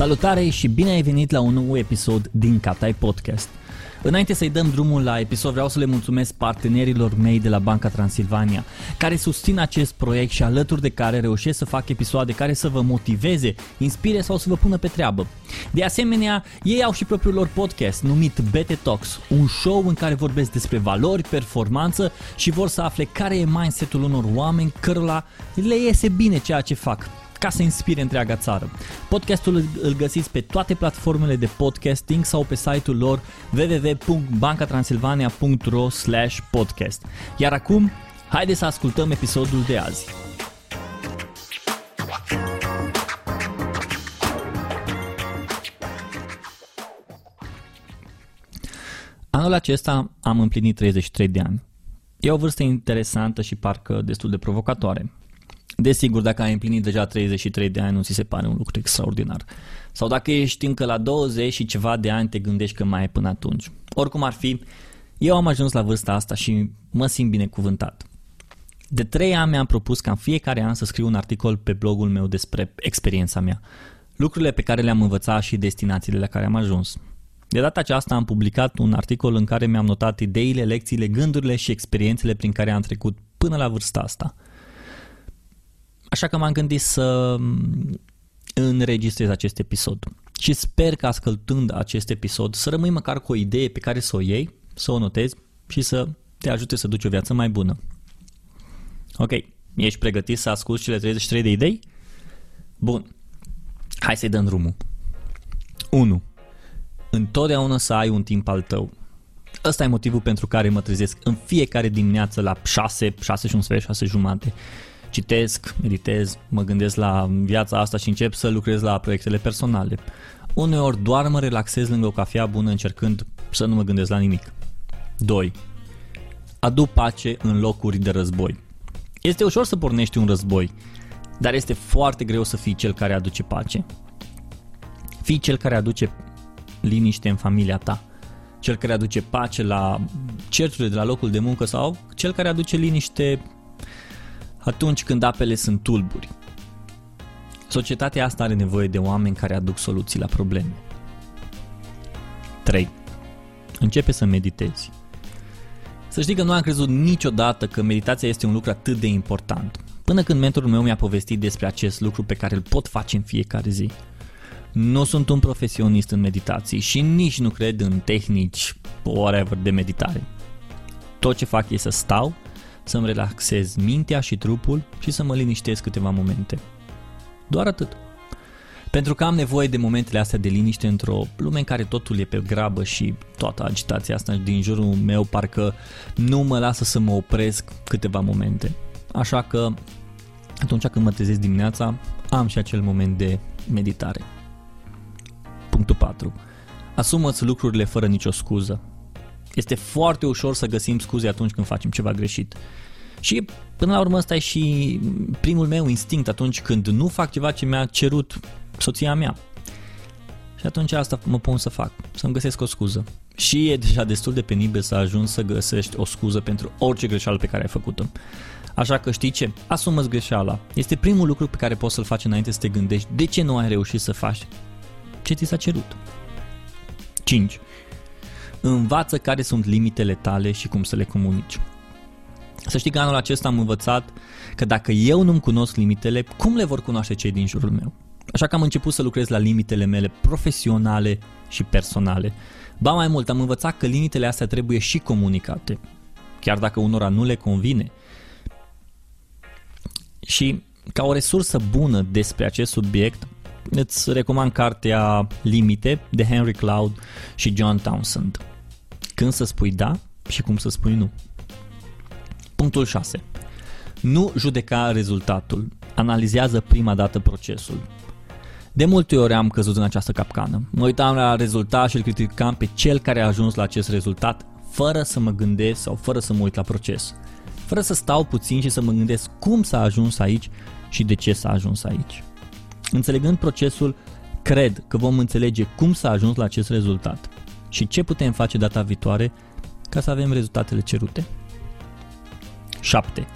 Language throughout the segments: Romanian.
Salutare și bine ai venit la un nou episod din Catai Podcast. Înainte să-i dăm drumul la episod, vreau să le mulțumesc partenerilor mei de la Banca Transilvania, care susțin acest proiect și alături de care reușesc să fac episoade care să vă motiveze, inspire sau să vă pună pe treabă. De asemenea, ei au și propriul lor podcast numit BT Talks, un show în care vorbesc despre valori, performanță și vor să afle care e mindset-ul unor oameni cărora le iese bine ceea ce fac ca să inspire întreaga țară. Podcastul îl găsiți pe toate platformele de podcasting sau pe site-ul lor www.bancatransilvania.ro podcast. Iar acum, haideți să ascultăm episodul de azi. Anul acesta am împlinit 33 de ani. E o vârstă interesantă și parcă destul de provocatoare. Desigur, dacă ai împlinit deja 33 de ani, nu ți se pare un lucru extraordinar. Sau dacă ești încă la 20 și ceva de ani, te gândești că mai ai până atunci. Oricum ar fi, eu am ajuns la vârsta asta și mă simt binecuvântat. De trei ani mi-am propus ca în fiecare an să scriu un articol pe blogul meu despre experiența mea, lucrurile pe care le-am învățat și destinațiile la care am ajuns. De data aceasta am publicat un articol în care mi-am notat ideile, lecțiile, gândurile și experiențele prin care am trecut până la vârsta asta – Așa că m-am gândit să înregistrez acest episod. Și sper că ascultând acest episod să rămâi măcar cu o idee pe care să o iei, să o notezi și să te ajute să duci o viață mai bună. Ok, ești pregătit să asculti cele 33 de idei? Bun, hai să-i dăm drumul. 1. Întotdeauna să ai un timp al tău. Ăsta e motivul pentru care mă trezesc în fiecare dimineață la 6, 6 și un sfert, 6 jumate citesc, meditez, mă gândesc la viața asta și încep să lucrez la proiectele personale. Uneori doar mă relaxez lângă o cafea bună încercând să nu mă gândesc la nimic. 2. Adu pace în locuri de război. Este ușor să pornești un război, dar este foarte greu să fii cel care aduce pace. Fii cel care aduce liniște în familia ta, cel care aduce pace la certurile de la locul de muncă sau cel care aduce liniște atunci când apele sunt tulburi. Societatea asta are nevoie de oameni care aduc soluții la probleme. 3. Începe să meditezi. Să știi că nu am crezut niciodată că meditația este un lucru atât de important, până când mentorul meu mi-a povestit despre acest lucru pe care îl pot face în fiecare zi. Nu sunt un profesionist în meditații și nici nu cred în tehnici whatever de meditare. Tot ce fac e să stau să-mi relaxez mintea și trupul și să mă liniștesc câteva momente. Doar atât. Pentru că am nevoie de momentele astea de liniște într-o lume în care totul e pe grabă și toată agitația asta din jurul meu parcă nu mă lasă să mă opresc câteva momente. Așa că atunci când mă trezesc dimineața, am și acel moment de meditare. Punctul 4. Asumă-ți lucrurile fără nicio scuză. Este foarte ușor să găsim scuze atunci când facem ceva greșit. Și până la urmă ăsta e și primul meu instinct atunci când nu fac ceva ce mi-a cerut soția mea. Și atunci asta mă pun să fac, să-mi găsesc o scuză. Și e deja destul de penibil să ajungi să găsești o scuză pentru orice greșeală pe care ai făcut-o. Așa că știi ce? Asumă-ți greșeala. Este primul lucru pe care poți să-l faci înainte să te gândești de ce nu ai reușit să faci ce ți s-a cerut. 5. Învață care sunt limitele tale și cum să le comunici. Să știi că anul acesta am învățat că dacă eu nu-mi cunosc limitele, cum le vor cunoaște cei din jurul meu? Așa că am început să lucrez la limitele mele profesionale și personale. Ba mai mult, am învățat că limitele astea trebuie și comunicate, chiar dacă unora nu le convine. Și ca o resursă bună despre acest subiect, îți recomand cartea Limite de Henry Cloud și John Townsend. Când să spui da și cum să spui nu. Punctul 6. Nu judeca rezultatul. Analizează prima dată procesul. De multe ori am căzut în această capcană. Mă uitam la rezultat și îl criticam pe cel care a ajuns la acest rezultat fără să mă gândesc sau fără să mă uit la proces. Fără să stau puțin și să mă gândesc cum s-a ajuns aici și de ce s-a ajuns aici. Înțelegând procesul, cred că vom înțelege cum s-a ajuns la acest rezultat și ce putem face data viitoare ca să avem rezultatele cerute. 7.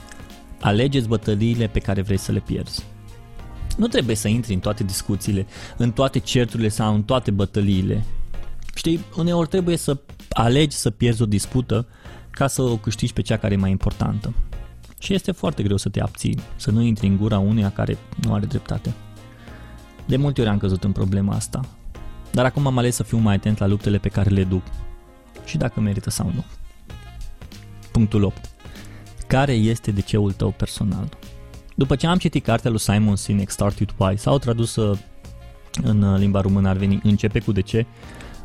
Alegeți bătăliile pe care vrei să le pierzi. Nu trebuie să intri în toate discuțiile, în toate certurile sau în toate bătăliile. Știi, uneori trebuie să alegi să pierzi o dispută ca să o câștigi pe cea care e mai importantă. Și este foarte greu să te abții, să nu intri în gura uneia care nu are dreptate. De multe ori am căzut în problema asta, dar acum am ales să fiu mai atent la luptele pe care le duc și dacă merită sau nu. Punctul 8. Care este DC-ul tău personal? După ce am citit cartea lui Simon Sinek, Start With Why, sau tradusă în limba română ar veni Începe cu DC,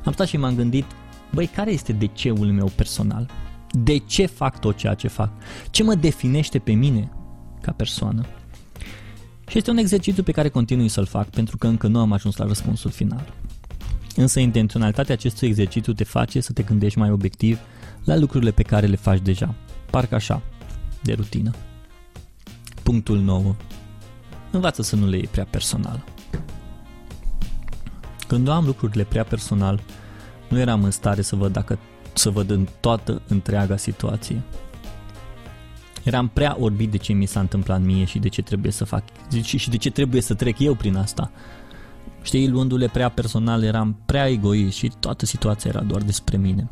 am stat și m-am gândit, băi, care este DC-ul meu personal? De ce fac tot ceea ce fac? Ce mă definește pe mine ca persoană? Și este un exercițiu pe care continui să-l fac pentru că încă nu am ajuns la răspunsul final. Însă intenționalitatea acestui exercițiu te face să te gândești mai obiectiv la lucrurile pe care le faci deja. Parcă așa, de rutină. Punctul 9. Învață să nu le iei prea personal. Când am lucrurile prea personal, nu eram în stare să văd dacă să văd în toată întreaga situație. Eram prea orbit de ce mi s-a întâmplat mie și de ce trebuie să fac și de ce trebuie să trec eu prin asta. Știi, luându-le prea personal, eram prea egoist și toată situația era doar despre mine.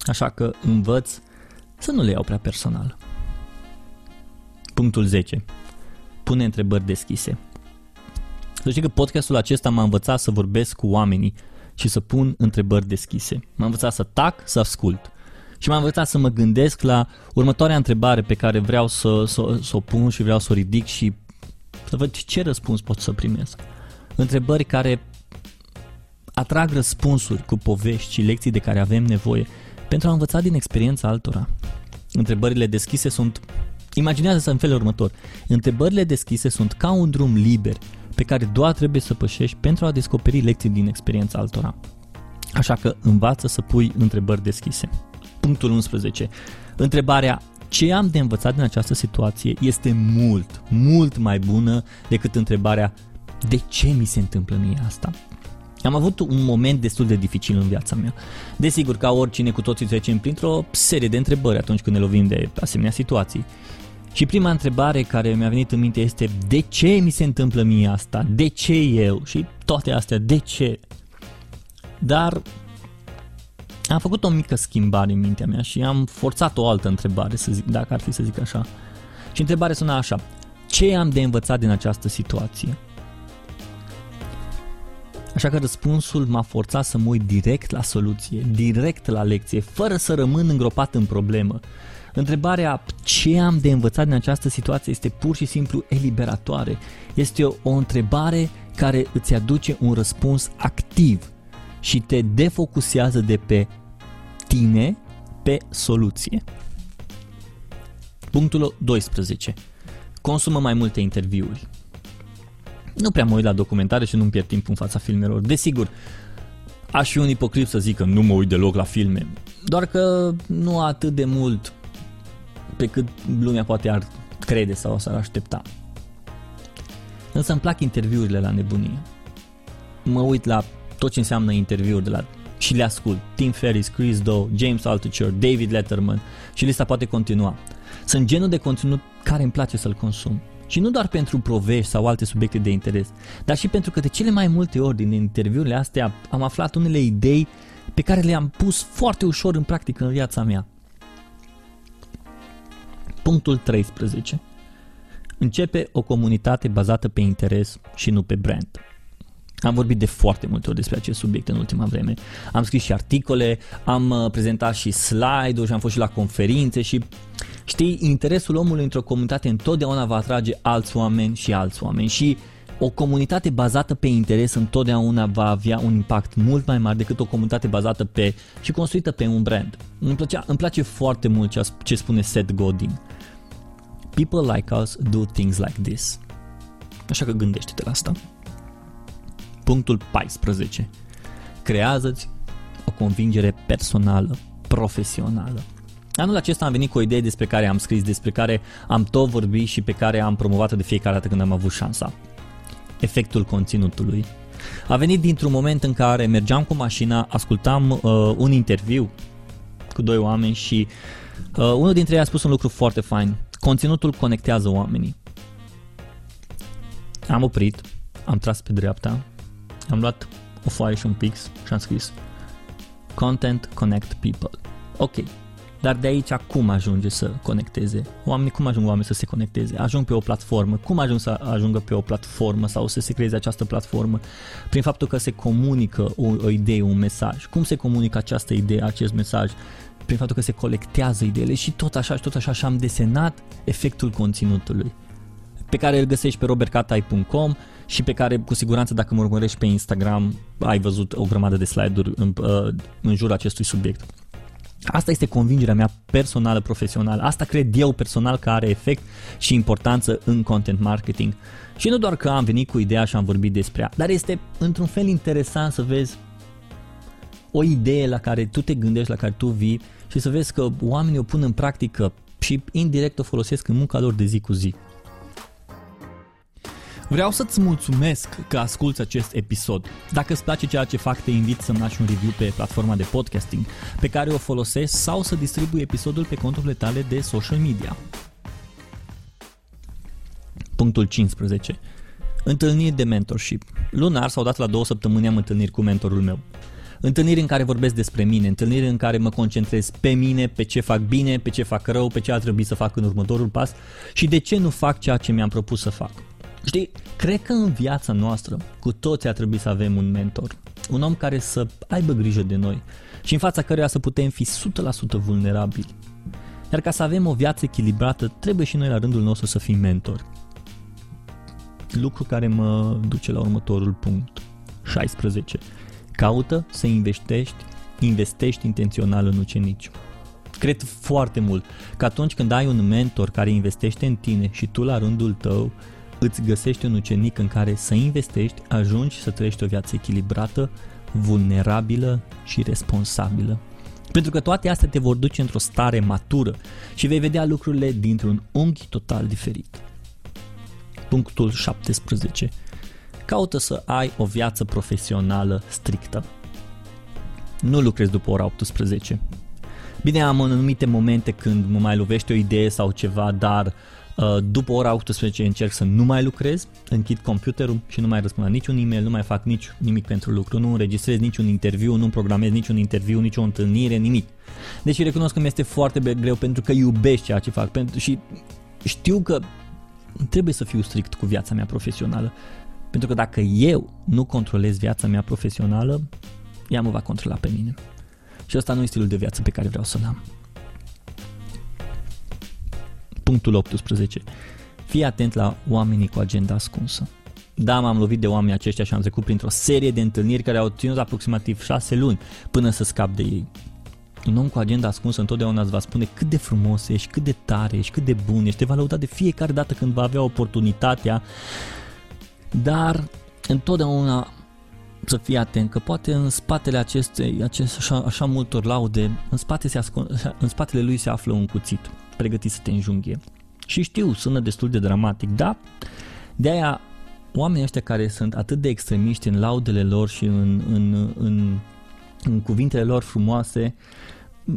Așa că învăț să nu le iau prea personal. Punctul 10. Pune întrebări deschise. Să știi că podcastul acesta m-a învățat să vorbesc cu oamenii și să pun întrebări deschise. M-a învățat să tac, să ascult. Și m-a învățat să mă gândesc la următoarea întrebare pe care vreau să, să, să o pun și vreau să o ridic și să văd ce răspuns pot să primesc. Întrebări care atrag răspunsuri cu povești și lecții de care avem nevoie pentru a învăța din experiența altora. Întrebările deschise sunt... Imaginează-ți în felul următor. Întrebările deschise sunt ca un drum liber pe care doar trebuie să pășești pentru a descoperi lecții din experiența altora. Așa că învață să pui întrebări deschise. Punctul 11. Întrebarea ce am de învățat din această situație este mult, mult mai bună decât întrebarea de ce mi se întâmplă mie asta. Am avut un moment destul de dificil în viața mea. Desigur, ca oricine cu toții trecem printr-o serie de întrebări atunci când ne lovim de asemenea situații. Și prima întrebare care mi-a venit în minte este de ce mi se întâmplă mie asta? De ce eu? Și toate astea, de ce? Dar am făcut o mică schimbare în mintea mea și am forțat o altă întrebare, să zic, dacă ar fi să zic așa. Și întrebarea suna așa, ce am de învățat din această situație? Așa că răspunsul m-a forțat să mă uit direct la soluție, direct la lecție, fără să rămân îngropat în problemă. Întrebarea ce am de învățat din această situație este pur și simplu eliberatoare. Este o, o întrebare care îți aduce un răspuns activ și te defocusează de pe tine pe soluție. Punctul 12. Consumă mai multe interviuri. Nu prea mă uit la documentare și nu-mi pierd timp în fața filmelor. Desigur, aș fi un ipocrit să zic că nu mă uit deloc la filme, doar că nu atât de mult pe cât lumea poate ar crede sau s-ar aștepta. Însă îmi plac interviurile la nebunie. Mă uit la tot ce înseamnă interviuri de la și le ascult. Tim Ferriss, Chris Doe, James Altucher, David Letterman și lista poate continua. Sunt genul de conținut care îmi place să-l consum. Și nu doar pentru provești sau alte subiecte de interes, dar și pentru că de cele mai multe ori din interviurile astea am aflat unele idei pe care le-am pus foarte ușor în practică în viața mea. Punctul 13. Începe o comunitate bazată pe interes și nu pe brand. Am vorbit de foarte multe ori despre acest subiect în ultima vreme. Am scris și articole, am uh, prezentat și slide-uri și am fost și la conferințe și știi, interesul omului într-o comunitate întotdeauna va atrage alți oameni și alți oameni și o comunitate bazată pe interes întotdeauna va avea un impact mult mai mare decât o comunitate bazată pe și construită pe un brand. Îmi, plăcea, îmi place foarte mult ce, ce spune Seth Godin. People like us do things like this. Așa că gândește-te la asta. Punctul 14. Creează-ți o convingere personală, profesională. Anul acesta am venit cu o idee despre care am scris, despre care am tot vorbit și pe care am promovat de fiecare dată când am avut șansa. Efectul conținutului. A venit dintr-un moment în care mergeam cu mașina, ascultam uh, un interviu cu doi oameni și uh, unul dintre ei a spus un lucru foarte fain. Conținutul conectează oamenii. Am oprit, am tras pe dreapta, am luat o foaie și un pix și am scris Content Connect People. Ok, dar de aici cum ajunge să conecteze? Oamenii, cum ajung oamenii să se conecteze? Ajung pe o platformă. Cum ajung să ajungă pe o platformă sau să se creeze această platformă? Prin faptul că se comunică o, o idee, un mesaj. Cum se comunică această idee, acest mesaj? Prin faptul că se colectează ideile și tot așa și tot așa și am desenat efectul conținutului pe care îl găsești pe robertcatai.com și pe care cu siguranță dacă mă urmărești pe Instagram ai văzut o grămadă de slide-uri în, uh, în jurul acestui subiect. Asta este convingerea mea personală, profesională. Asta cred eu personal că are efect și importanță în content marketing. Și nu doar că am venit cu ideea și am vorbit despre ea, dar este într-un fel interesant să vezi o idee la care tu te gândești, la care tu vii și să vezi că oamenii o pun în practică și indirect o folosesc în munca lor de zi cu zi. Vreau să-ți mulțumesc că asculți acest episod. Dacă îți place ceea ce fac, te invit să-mi lași un review pe platforma de podcasting pe care o folosesc sau să distribui episodul pe conturile tale de social media. Punctul 15. Întâlniri de mentorship. Lunar sau dat la două săptămâni am întâlniri cu mentorul meu. Întâlniri în care vorbesc despre mine, întâlniri în care mă concentrez pe mine, pe ce fac bine, pe ce fac rău, pe ce ar trebui să fac în următorul pas și de ce nu fac ceea ce mi-am propus să fac. Știi, cred că în viața noastră cu toți ar trebui să avem un mentor, un om care să aibă grijă de noi și în fața căruia să putem fi 100% vulnerabili. Iar ca să avem o viață echilibrată, trebuie și noi la rândul nostru să fim mentori. Lucru care mă duce la următorul punct. 16. Caută să investești, investești intențional în ucenici. Cred foarte mult că atunci când ai un mentor care investește în tine și tu la rândul tău îți găsești un ucenic în care să investești, ajungi să trăiești o viață echilibrată, vulnerabilă și responsabilă. Pentru că toate astea te vor duce într-o stare matură și vei vedea lucrurile dintr-un unghi total diferit. Punctul 17. Caută să ai o viață profesională strictă. Nu lucrezi după ora 18. Bine, am în anumite momente când mă mai lovește o idee sau ceva, dar Uh, după ora 18 încerc să nu mai lucrez, închid computerul și nu mai răspund la niciun e-mail, nu mai fac nici nimic pentru lucru, nu înregistrez niciun interviu, nu programez niciun interviu, nicio întâlnire, nimic. Deci recunosc că mi este foarte greu pentru că iubesc ceea ce fac pentru, și știu că trebuie să fiu strict cu viața mea profesională. Pentru că dacă eu nu controlez viața mea profesională, ea mă va controla pe mine. Și ăsta nu e stilul de viață pe care vreau să-l am. Punctul 18. Fii atent la oamenii cu agenda ascunsă. Da, m-am lovit de oamenii aceștia și am trecut printr-o serie de întâlniri care au ținut aproximativ 6 luni până să scap de ei. Un om cu agenda ascunsă întotdeauna îți va spune cât de frumos ești, cât de tare ești, cât de bun ești, te va lăuda de fiecare dată când va avea oportunitatea, dar întotdeauna să fii atent că poate în spatele acestei, acest, așa, așa multor laude, în, spate se ascund, în spatele lui se află un cuțit pregătit să te înjunghe. Și știu, sună destul de dramatic, da? De aia, oamenii ăștia care sunt atât de extremiști în laudele lor și în, în, în, în cuvintele lor frumoase,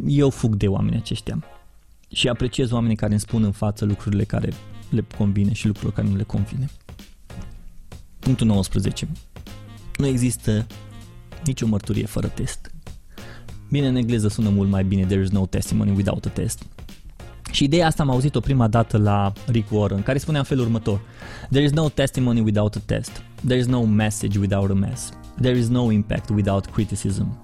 eu fug de oamenii aceștia. Și apreciez oamenii care îmi spun în față lucrurile care le convine și lucrurile care nu le convine. Punctul 19. Nu există nicio mărturie fără test. Bine, în engleză sună mult mai bine There is no testimony without a test. Și ideea asta am auzit-o prima dată la Rick Warren, care spunea în felul următor. There is no testimony without a test. There is no message without a mess. There is no impact without criticism.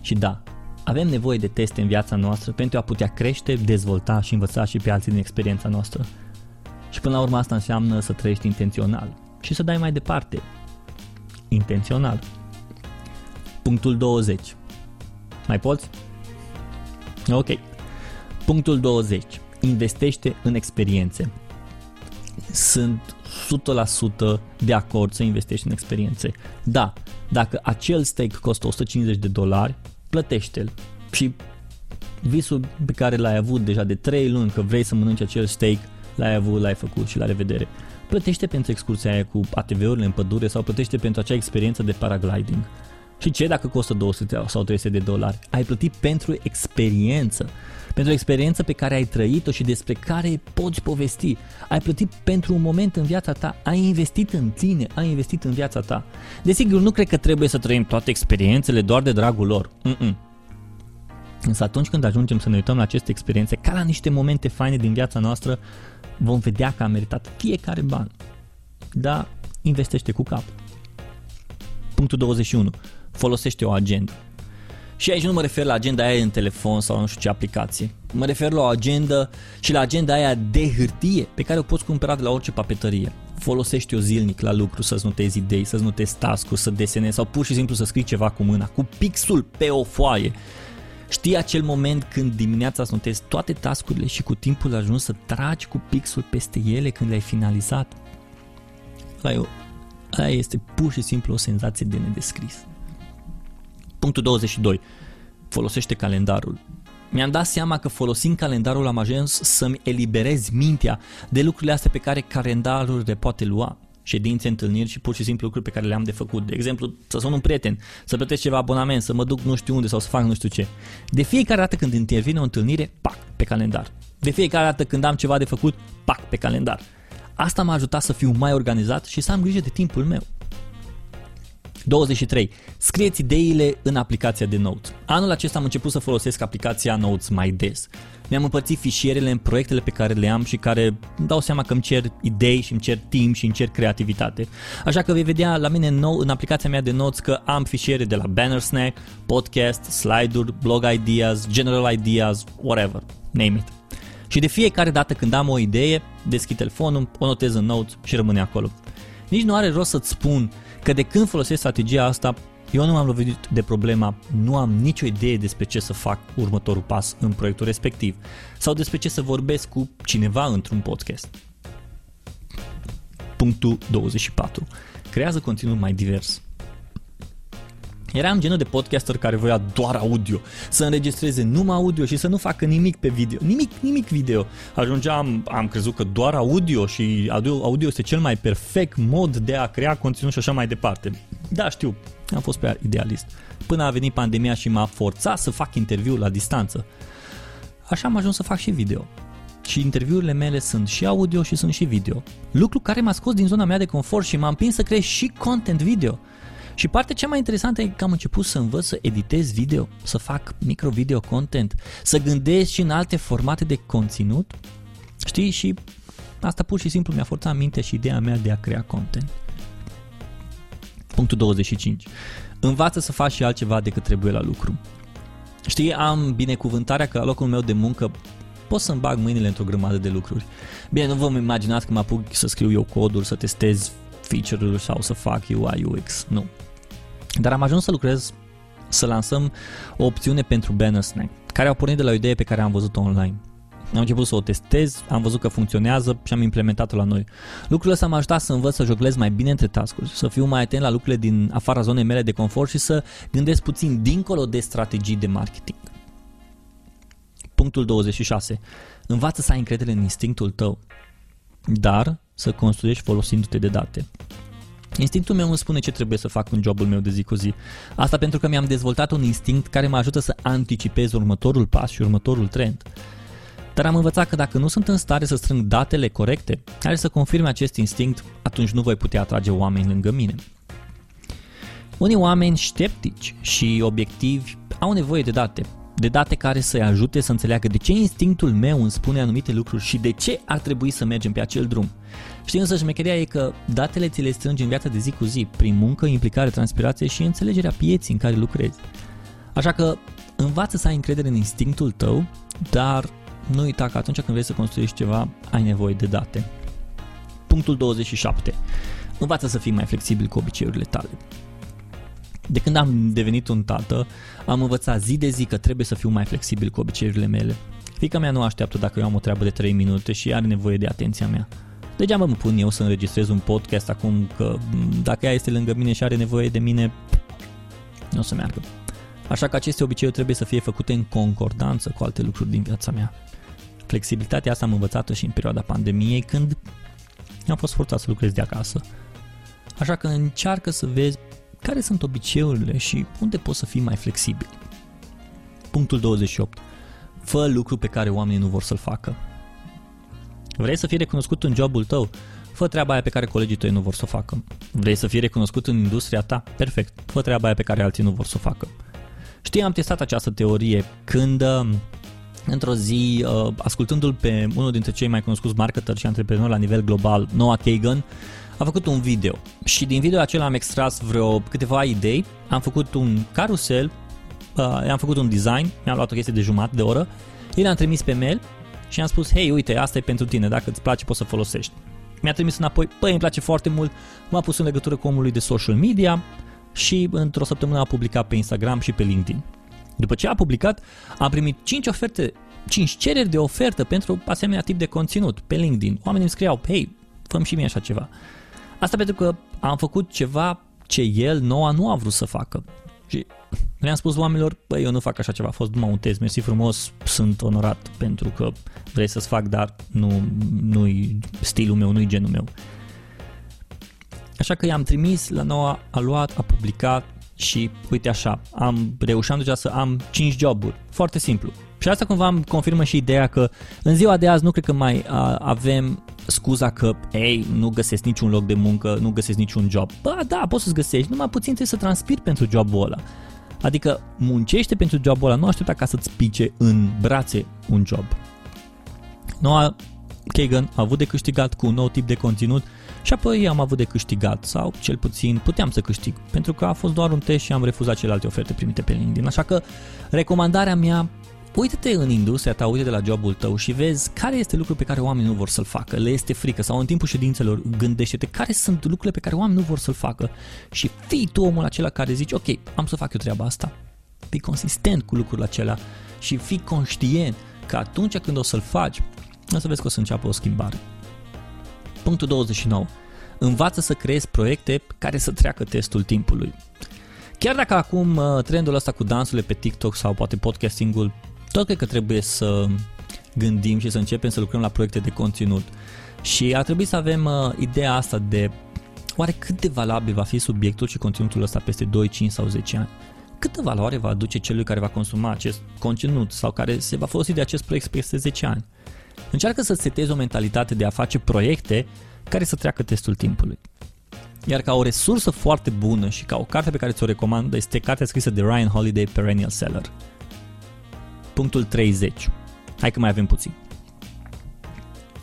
Și da, avem nevoie de teste în viața noastră pentru a putea crește, dezvolta și învăța și pe alții din experiența noastră. Și până la urmă asta înseamnă să trăiești intențional și să dai mai departe. Intențional. Punctul 20. Mai poți? Ok. Punctul 20. Investește în experiențe. Sunt 100% de acord să investești în experiențe. Da, dacă acel steak costă 150 de dolari, plătește-l. Și visul pe care l-ai avut deja de 3 luni că vrei să mănânci acel steak, l-ai avut, l-ai făcut și la revedere. Plătește pentru excursia aia cu ATV-urile în pădure sau plătește pentru acea experiență de paragliding. Și ce dacă costă 200 sau 300 de dolari? Ai plătit pentru experiență. Pentru experiență pe care ai trăit-o și despre care poți povesti. Ai plătit pentru un moment în viața ta, ai investit în tine, ai investit în viața ta. Desigur, nu cred că trebuie să trăim toate experiențele doar de dragul lor. Mm-mm. Însă atunci când ajungem să ne uităm la aceste experiențe ca la niște momente faine din viața noastră, vom vedea că a meritat fiecare ban. Da, investește cu cap. Punctul 21. Folosește o agenda. Și aici nu mă refer la agenda aia în telefon sau nu știu ce aplicație. Mă refer la o agenda și la agenda aia de hârtie pe care o poți cumpăra de la orice papetărie. Folosește-o zilnic la lucru să-ți notezi idei, să-ți notezi task să desenezi sau pur și simplu să scrii ceva cu mâna, cu pixul pe o foaie. Știi acel moment când dimineața îți notezi toate tascurile și cu timpul ajuns să tragi cu pixul peste ele când le-ai finalizat? Aia este pur și simplu o senzație de nedescris. Punctul 22. Folosește calendarul. Mi-am dat seama că folosind calendarul am ajuns să-mi eliberez mintea de lucrurile astea pe care calendarul le poate lua ședințe, întâlniri și pur și simplu lucruri pe care le-am de făcut. De exemplu, să sun un prieten, să plătesc ceva abonament, să mă duc nu știu unde sau să fac nu știu ce. De fiecare dată când intervine o întâlnire, pac, pe calendar. De fiecare dată când am ceva de făcut, pac, pe calendar. Asta m-a ajutat să fiu mai organizat și să am grijă de timpul meu. 23. Scrieți ideile în aplicația de Notes. Anul acesta am început să folosesc aplicația Notes mai des. Mi-am împărțit fișierele în proiectele pe care le am și care îmi dau seama că îmi cer idei și îmi cer timp și îmi cer creativitate. Așa că vei vedea la mine nou în aplicația mea de Notes că am fișiere de la Banner Snack, podcast, slide-uri, blog ideas, general ideas, whatever, name it. Și de fiecare dată când am o idee, deschid telefonul, o notez în Notes și rămâne acolo. Nici nu are rost să-ți spun că de când folosesc strategia asta, eu nu m-am lovit de problema, nu am nicio idee despre ce să fac următorul pas în proiectul respectiv sau despre ce să vorbesc cu cineva într-un podcast. Punctul 24. Creează conținut mai divers. Eram genul de podcaster care voia doar audio, să înregistreze numai audio și să nu facă nimic pe video, nimic, nimic video. Ajungeam, am crezut că doar audio și audio, audio este cel mai perfect mod de a crea conținut și așa mai departe. Da, știu, am fost pe idealist. Până a venit pandemia și m-a forțat să fac interviu la distanță. Așa am ajuns să fac și video. Și interviurile mele sunt și audio și sunt și video. Lucru care m-a scos din zona mea de confort și m-a împins să creez și content video. Și partea cea mai interesantă e că am început să învăț să editez video, să fac micro-video content, să gândesc și în alte formate de conținut. Știi? Și asta pur și simplu mi-a forțat minte și ideea mea de a crea content. Punctul 25. Învață să faci și altceva decât trebuie la lucru. Știi, am binecuvântarea că la locul meu de muncă pot să-mi bag mâinile într-o grămadă de lucruri. Bine, nu vă imaginați că mă apuc să scriu eu coduri, să testez feature-uri sau să fac UI UX. Nu. Dar am ajuns să lucrez, să lansăm o opțiune pentru Banner Snack, care au pornit de la o idee pe care am văzut-o online. Am început să o testez, am văzut că funcționează și am implementat-o la noi. Lucrurile astea m-au ajutat să învăț să jonglez mai bine între task să fiu mai atent la lucrurile din afara zonei mele de confort și să gândesc puțin dincolo de strategii de marketing. Punctul 26. Învață să ai încredere în instinctul tău, dar să construiești folosindu-te de date. Instinctul meu îmi spune ce trebuie să fac în jobul meu de zi cu zi. Asta pentru că mi-am dezvoltat un instinct care mă ajută să anticipez următorul pas și următorul trend. Dar am învățat că dacă nu sunt în stare să strâng datele corecte care să confirme acest instinct, atunci nu voi putea atrage oameni lângă mine. Unii oameni sceptici și obiectivi au nevoie de date, de date care să-i ajute să înțeleagă de ce instinctul meu îmi spune anumite lucruri și de ce ar trebui să mergem pe acel drum. Știi însă șmecheria e că datele ți le strângi în viața de zi cu zi, prin muncă, implicare, transpirație și înțelegerea pieții în care lucrezi. Așa că învață să ai încredere în instinctul tău, dar nu uita că atunci când vrei să construiești ceva, ai nevoie de date. Punctul 27. Învață să fii mai flexibil cu obiceiurile tale. De când am devenit un tată, am învățat zi de zi că trebuie să fiu mai flexibil cu obiceiurile mele. Fica mea nu așteaptă dacă eu am o treabă de 3 minute și are nevoie de atenția mea. Degeaba mă pun eu să înregistrez un podcast acum că dacă ea este lângă mine și are nevoie de mine, nu o să meargă. Așa că aceste obiceiuri trebuie să fie făcute în concordanță cu alte lucruri din viața mea. Flexibilitatea asta am învățat-o și în perioada pandemiei când am fost forțat să lucrez de acasă. Așa că încearcă să vezi care sunt obiceiurile și unde poți să fii mai flexibil. Punctul 28. Fă lucru pe care oamenii nu vor să-l facă. Vrei să fii recunoscut în jobul tău? Fă treaba aia pe care colegii tăi nu vor să o facă. Vrei să fii recunoscut în industria ta? Perfect. Fă treaba aia pe care alții nu vor să o facă. Știi, am testat această teorie când uh, într-o zi, uh, ascultându-l pe unul dintre cei mai cunoscuți marketeri și antreprenori la nivel global, Noah Kagan, a făcut un video și din video acela am extras vreo câteva idei, am făcut un carusel, uh, am făcut un design, mi-am luat o chestie de jumătate de oră, i l-am trimis pe mail și am spus, hei, uite, asta e pentru tine, dacă îți place poți să folosești. Mi-a trimis înapoi, păi, îmi place foarte mult, m-a pus în legătură cu omul lui de social media și într-o săptămână a publicat pe Instagram și pe LinkedIn. După ce a publicat, am primit 5 oferte, 5 cereri de ofertă pentru asemenea tip de conținut pe LinkedIn. Oamenii îmi scriau, hei, făm și mie așa ceva. Asta pentru că am făcut ceva ce el, Noa, nu a vrut să facă. Și le-am spus oamenilor, băi, eu nu fac așa ceva, a fost numai un test, mersi frumos, sunt onorat pentru că vrei să-ți fac, dar nu, nu-i stilul meu, nu-i genul meu. Așa că i-am trimis la Noa, a luat, a publicat și uite așa, am reușit deja să am 5 joburi. Foarte simplu. Și asta cumva îmi confirmă și ideea că în ziua de azi nu cred că mai a, avem scuza că, ei, nu găsesc niciun loc de muncă, nu găsesc niciun job. Ba, da, poți să-ți găsești, numai puțin trebuie să transpiri pentru jobul ăla. Adică muncește pentru jobul ăla, nu aștepta ca să-ți pice în brațe un job. Noua Kagan a avut de câștigat cu un nou tip de conținut și apoi am avut de câștigat, sau cel puțin puteam să câștig, pentru că a fost doar un test și am refuzat celelalte oferte primite pe LinkedIn. Așa că recomandarea mea Uită-te în industria ta, uite de la jobul tău și vezi care este lucrul pe care oamenii nu vor să-l facă, le este frică sau în timpul ședințelor gândește-te care sunt lucrurile pe care oamenii nu vor să-l facă și fii tu omul acela care zici ok, am să fac eu treaba asta. Fii consistent cu lucrul acela și fii conștient că atunci când o să-l faci, o să vezi că o să înceapă o schimbare. Punctul 29. Învață să creezi proiecte care să treacă testul timpului. Chiar dacă acum uh, trendul ăsta cu dansurile pe TikTok sau poate podcastingul tot cred că trebuie să gândim și să începem să lucrăm la proiecte de conținut. Și ar trebui să avem uh, ideea asta de oare cât de valabil va fi subiectul și conținutul ăsta peste 2, 5 sau 10 ani. Câtă valoare va aduce celui care va consuma acest conținut sau care se va folosi de acest proiect peste 10 ani. Încearcă să setezi o mentalitate de a face proiecte care să treacă testul timpului. Iar ca o resursă foarte bună și ca o carte pe care ți-o recomand este cartea scrisă de Ryan Holiday, Perennial Seller. Punctul 30. Hai că mai avem puțin.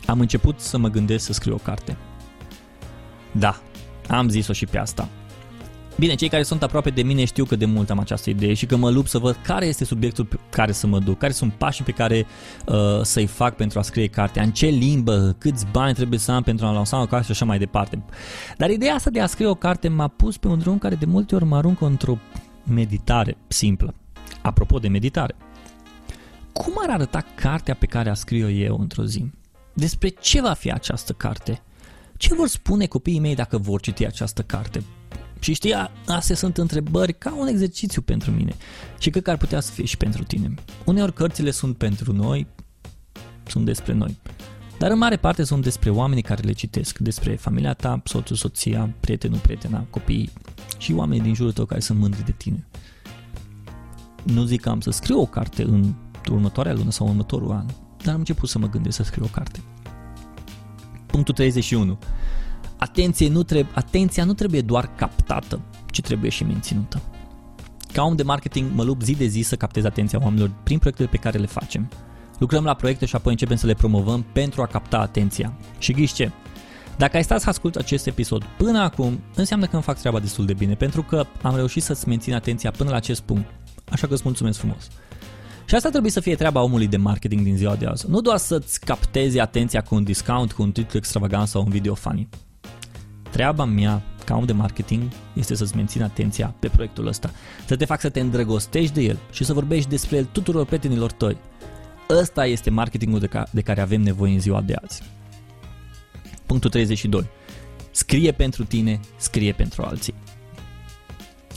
Am început să mă gândesc să scriu o carte. Da, am zis-o și pe asta. Bine, cei care sunt aproape de mine știu că de mult am această idee și că mă lupt să văd care este subiectul pe care să mă duc, care sunt pașii pe care uh, să-i fac pentru a scrie cartea, în ce limbă, câți bani trebuie să am pentru a lansa o carte și așa mai departe. Dar ideea asta de a scrie o carte m-a pus pe un drum care de multe ori mă aruncă într-o meditare simplă. Apropo de meditare, cum ar arăta cartea pe care a scris-o eu într-o zi? Despre ce va fi această carte? Ce vor spune copiii mei dacă vor citi această carte? Și știi, astea sunt întrebări ca un exercițiu pentru mine și cred că ar putea să fie și pentru tine. Uneori cărțile sunt pentru noi, sunt despre noi. Dar în mare parte sunt despre oamenii care le citesc, despre familia ta, soțul, soția, prietenul, prietena, copiii și oamenii din jurul tău care sunt mândri de tine. Nu zic că am să scriu o carte în următoarea lună sau următorul an, dar am început să mă gândesc să scriu o carte. Punctul 31. Atenție, nu trebuie, atenția nu trebuie doar captată, ci trebuie și menținută. Ca om de marketing mă lupt zi de zi să captez atenția oamenilor prin proiectele pe care le facem. Lucrăm la proiecte și apoi începem să le promovăm pentru a capta atenția. Și ghiși ce? Dacă ai stat să asculti acest episod până acum, înseamnă că îmi fac treaba destul de bine, pentru că am reușit să-ți mențin atenția până la acest punct. Așa că îți mulțumesc frumos. Și asta trebuie să fie treaba omului de marketing din ziua de azi. Nu doar să-ți captezi atenția cu un discount, cu un titlu extravagant sau un video funny. Treaba mea ca om de marketing este să-ți mențin atenția pe proiectul ăsta, să te fac să te îndrăgostești de el și să vorbești despre el tuturor prietenilor tăi. Ăsta este marketingul de, ca- de care avem nevoie în ziua de azi. Punctul 32. Scrie pentru tine, scrie pentru alții.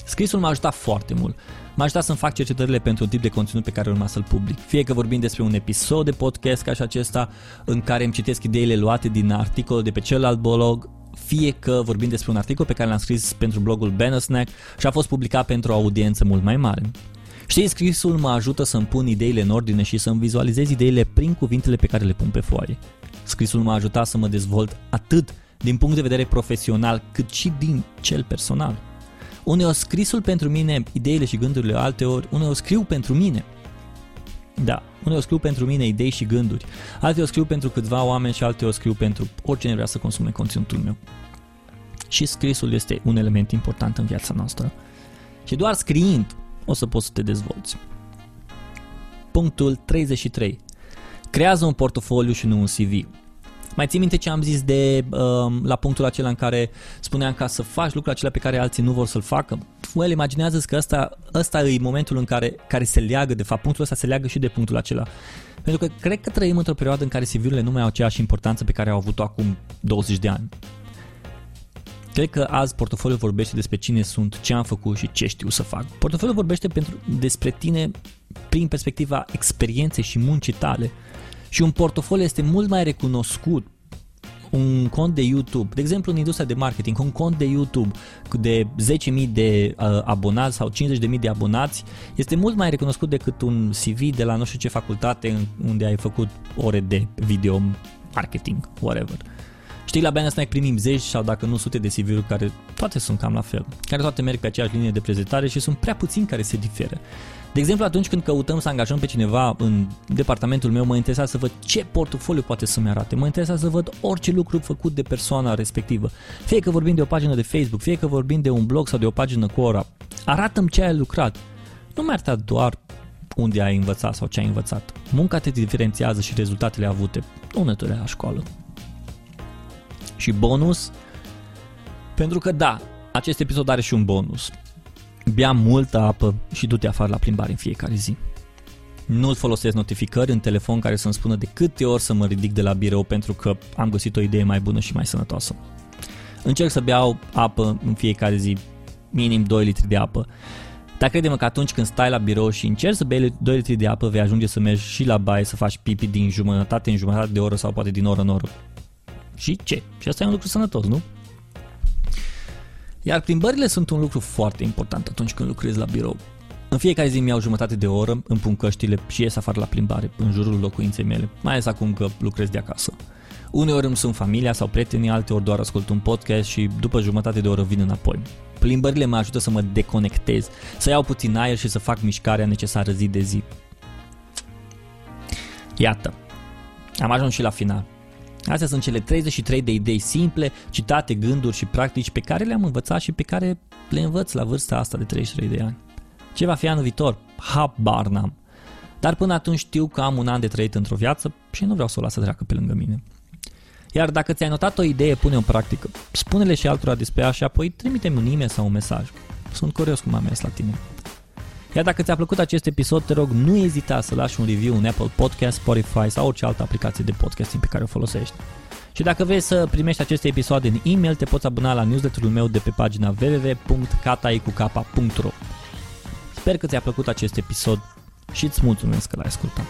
Scrisul m-a ajutat foarte mult. M-aș ajutat să-mi fac cercetările pentru un tip de conținut pe care urma să-l public. Fie că vorbim despre un episod de podcast ca și acesta, în care îmi citesc ideile luate din articol de pe celălalt blog, fie că vorbim despre un articol pe care l-am scris pentru blogul Bannersnack și a fost publicat pentru o audiență mult mai mare. Știi, scrisul mă ajută să-mi pun ideile în ordine și să-mi vizualizez ideile prin cuvintele pe care le pun pe foaie. Scrisul m-a ajutat să mă dezvolt atât din punct de vedere profesional cât și din cel personal. Uneori scrisul pentru mine, ideile și gândurile alteori, uneori scriu pentru mine. Da, uneori scriu pentru mine idei și gânduri, alteori scriu pentru câțiva oameni și alteori scriu pentru oricine vrea să consume conținutul meu. Și scrisul este un element important în viața noastră. Și doar scriind o să poți să te dezvolți. Punctul 33. Creează un portofoliu și nu un CV. Mai ții minte ce am zis de uh, la punctul acela în care spuneam ca să faci lucrul acela pe care alții nu vor să-l facă? Well, imaginează că ăsta, ăsta e momentul în care, care se leagă, de fapt punctul ăsta se leagă și de punctul acela. Pentru că cred că trăim într-o perioadă în care CV-urile nu mai au aceeași importanță pe care au avut-o acum 20 de ani. Cred că azi portofoliul vorbește despre cine sunt, ce am făcut și ce știu să fac. Portofoliul vorbește pentru, despre tine prin perspectiva experienței și muncii tale. Și un portofoliu este mult mai recunoscut un cont de YouTube, de exemplu în industria de marketing, un cont de YouTube de 10.000 de uh, abonați sau 50.000 de abonați este mult mai recunoscut decât un CV de la nu știu ce facultate unde ai făcut ore de video marketing, whatever. Știi, la Banner Snack primim zeci sau dacă nu sute de CV-uri care toate sunt cam la fel, care toate merg pe aceeași linie de prezentare și sunt prea puțini care se diferă. De exemplu, atunci când căutăm să angajăm pe cineva în departamentul meu, mă interesează să văd ce portofoliu poate să-mi arate. Mă interesează să văd orice lucru făcut de persoana respectivă. Fie că vorbim de o pagină de Facebook, fie că vorbim de un blog sau de o pagină cu ora. Arată-mi ce ai lucrat. Nu mi arăta doar unde ai învățat sau ce ai învățat. Munca te diferențiază și rezultatele avute, nu la școală. Și bonus, pentru că da, acest episod are și un bonus. Bea multă apă și du-te afară la plimbare în fiecare zi. Nu folosesc notificări în telefon care să-mi spună de câte ori să mă ridic de la birou pentru că am găsit o idee mai bună și mai sănătoasă. Încerc să beau apă în fiecare zi, minim 2 litri de apă. Dar crede-mă că atunci când stai la birou și încerci să bei 2 litri de apă, vei ajunge să mergi și la baie să faci pipi din jumătate în jumătate de oră sau poate din oră în oră. Și ce? Și asta e un lucru sănătos, nu? Iar plimbările sunt un lucru foarte important atunci când lucrezi la birou. În fiecare zi mi-au jumătate de oră, îmi pun căștile și ies afară la plimbare, în jurul locuinței mele, mai ales acum că lucrez de acasă. Uneori îmi sunt familia sau prietenii, alteori doar ascult un podcast și după jumătate de oră vin înapoi. Plimbările mă ajută să mă deconectez, să iau puțin aer și să fac mișcarea necesară zi de zi. Iată, am ajuns și la final. Astea sunt cele 33 de idei simple, citate, gânduri și practici pe care le-am învățat și pe care le învăț la vârsta asta de 33 de ani. Ce va fi anul viitor? Habar n-am. Dar până atunci știu că am un an de trăit într-o viață și nu vreau să o las să treacă pe lângă mine. Iar dacă ți-ai notat o idee, pune-o în practică. Spune-le și altora despre ea și apoi trimite-mi un e-mail sau un mesaj. Sunt curios cum am mers la tine. Iar dacă ți-a plăcut acest episod, te rog, nu ezita să lași un review în Apple Podcast, Spotify sau orice altă aplicație de podcasting pe care o folosești. Și dacă vrei să primești aceste episoade în e-mail, te poți abona la newsletterul meu de pe pagina www.cataicucapa.ro Sper că ți-a plăcut acest episod și îți mulțumesc că l-ai ascultat.